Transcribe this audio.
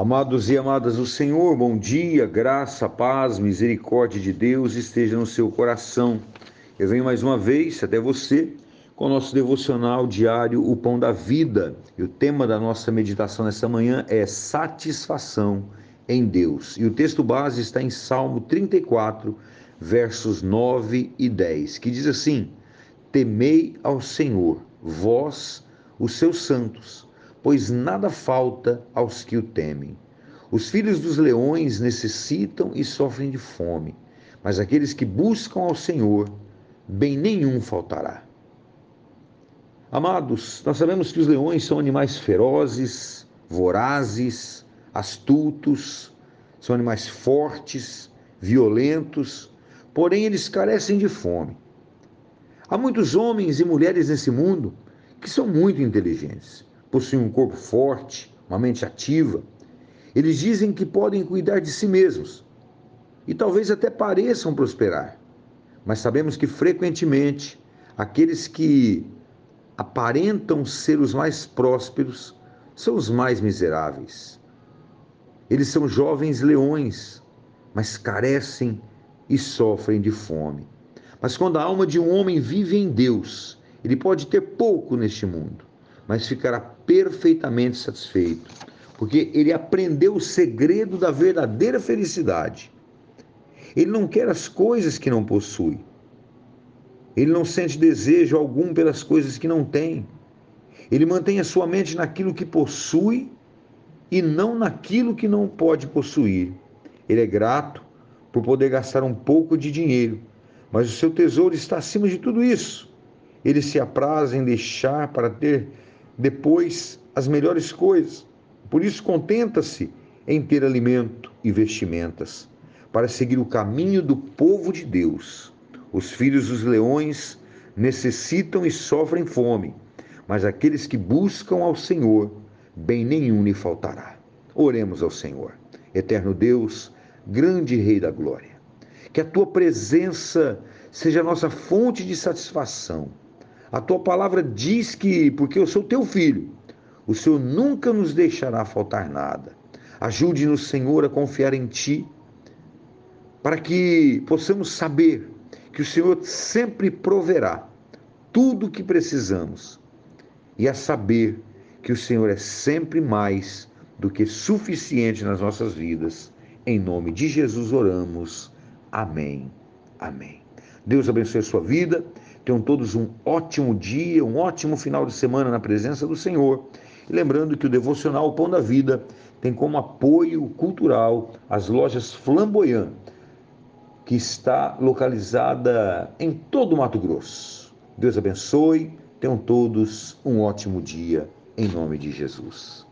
Amados e amadas do Senhor, bom dia, graça, paz, misericórdia de Deus esteja no seu coração. Eu venho mais uma vez até você com o nosso devocional diário, O Pão da Vida. E o tema da nossa meditação nessa manhã é satisfação em Deus. E o texto base está em Salmo 34, versos 9 e 10, que diz assim: Temei ao Senhor, vós, os seus santos pois nada falta aos que o temem. Os filhos dos leões necessitam e sofrem de fome, mas aqueles que buscam ao Senhor, bem nenhum faltará. Amados, nós sabemos que os leões são animais ferozes, vorazes, astutos, são animais fortes, violentos, porém eles carecem de fome. Há muitos homens e mulheres nesse mundo que são muito inteligentes, possuem um corpo forte, uma mente ativa. Eles dizem que podem cuidar de si mesmos e talvez até pareçam prosperar, mas sabemos que frequentemente aqueles que aparentam ser os mais prósperos são os mais miseráveis. Eles são jovens leões, mas carecem e sofrem de fome. Mas quando a alma de um homem vive em Deus, ele pode ter pouco neste mundo, mas ficará perfeitamente satisfeito, porque ele aprendeu o segredo da verdadeira felicidade. Ele não quer as coisas que não possui. Ele não sente desejo algum pelas coisas que não tem. Ele mantém a sua mente naquilo que possui e não naquilo que não pode possuir. Ele é grato por poder gastar um pouco de dinheiro, mas o seu tesouro está acima de tudo isso. Ele se apraz em deixar para ter depois as melhores coisas. Por isso, contenta-se em ter alimento e vestimentas, para seguir o caminho do povo de Deus. Os filhos dos leões necessitam e sofrem fome, mas aqueles que buscam ao Senhor, bem nenhum lhe faltará. Oremos ao Senhor. Eterno Deus, grande Rei da Glória, que a tua presença seja a nossa fonte de satisfação a tua palavra diz que, porque eu sou teu filho, o Senhor nunca nos deixará faltar nada. Ajude-nos, Senhor, a confiar em Ti, para que possamos saber que o Senhor sempre proverá tudo o que precisamos e a saber que o Senhor é sempre mais do que suficiente nas nossas vidas. Em nome de Jesus oramos. Amém. Amém. Deus abençoe a sua vida. Tenham todos um ótimo dia, um ótimo final de semana na presença do Senhor. E lembrando que o devocional o Pão da Vida tem como apoio cultural as lojas Flamboyant, que está localizada em todo o Mato Grosso. Deus abençoe. Tenham todos um ótimo dia, em nome de Jesus.